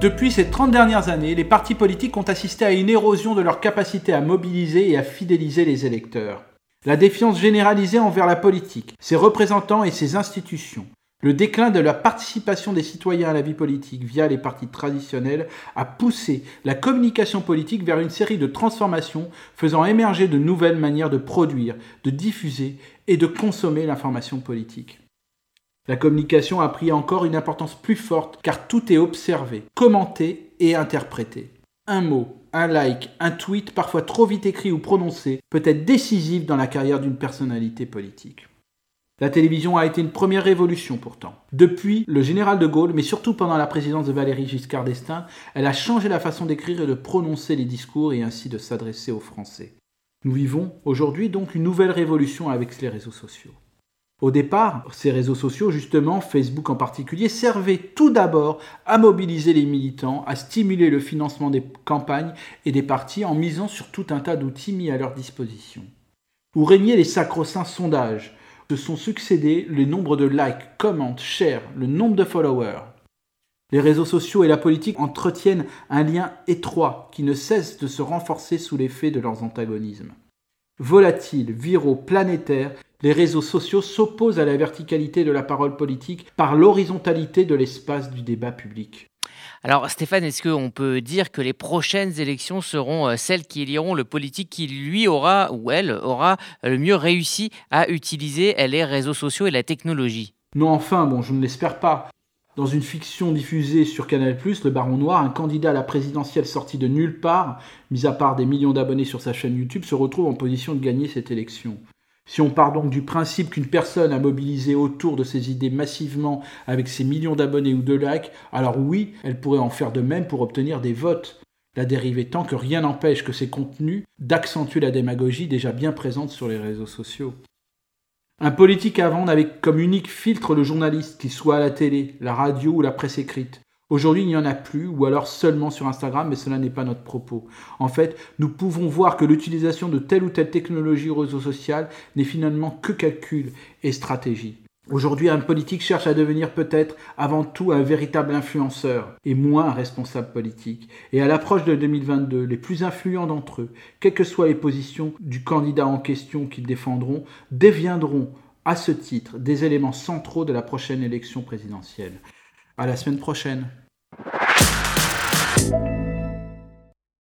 Depuis ces 30 dernières années, les partis politiques ont assisté à une érosion de leur capacité à mobiliser et à fidéliser les électeurs. La défiance généralisée envers la politique, ses représentants et ses institutions, le déclin de la participation des citoyens à la vie politique via les partis traditionnels a poussé la communication politique vers une série de transformations faisant émerger de nouvelles manières de produire, de diffuser et de consommer l'information politique. La communication a pris encore une importance plus forte car tout est observé, commenté et interprété. Un mot, un like, un tweet parfois trop vite écrit ou prononcé peut être décisif dans la carrière d'une personnalité politique. La télévision a été une première révolution pourtant. Depuis le général de Gaulle, mais surtout pendant la présidence de Valéry Giscard d'Estaing, elle a changé la façon d'écrire et de prononcer les discours et ainsi de s'adresser aux Français. Nous vivons aujourd'hui donc une nouvelle révolution avec les réseaux sociaux. Au départ, ces réseaux sociaux, justement, Facebook en particulier, servaient tout d'abord à mobiliser les militants, à stimuler le financement des campagnes et des partis en misant sur tout un tas d'outils mis à leur disposition. Où régnaient les sacro-saints sondages, se sont succédés le nombre de likes, comments, shares, le nombre de followers. Les réseaux sociaux et la politique entretiennent un lien étroit qui ne cesse de se renforcer sous l'effet de leurs antagonismes. Volatiles, viraux, planétaires, les réseaux sociaux s'opposent à la verticalité de la parole politique par l'horizontalité de l'espace du débat public. Alors Stéphane, est-ce qu'on peut dire que les prochaines élections seront euh, celles qui éliront le politique qui lui aura ou elle aura le mieux réussi à utiliser les réseaux sociaux et la technologie? Non, enfin, bon, je ne l'espère pas. Dans une fiction diffusée sur Canal+, Le Baron Noir, un candidat à la présidentielle sorti de nulle part, mis à part des millions d'abonnés sur sa chaîne YouTube, se retrouve en position de gagner cette élection. Si on part donc du principe qu'une personne a mobilisé autour de ses idées massivement avec ses millions d'abonnés ou de likes, alors oui, elle pourrait en faire de même pour obtenir des votes. La dérive étant que rien n'empêche que ces contenus d'accentuer la démagogie déjà bien présente sur les réseaux sociaux. Un politique avant n'avait comme unique filtre le journaliste, qu'il soit à la télé, la radio ou la presse écrite. Aujourd'hui, il n'y en a plus, ou alors seulement sur Instagram, mais cela n'est pas notre propos. En fait, nous pouvons voir que l'utilisation de telle ou telle technologie réseau social n'est finalement que calcul et stratégie. Aujourd'hui, un politique cherche à devenir peut-être avant tout un véritable influenceur et moins un responsable politique. Et à l'approche de 2022, les plus influents d'entre eux, quelles que soient les positions du candidat en question qu'ils défendront, deviendront à ce titre des éléments centraux de la prochaine élection présidentielle. À la semaine prochaine.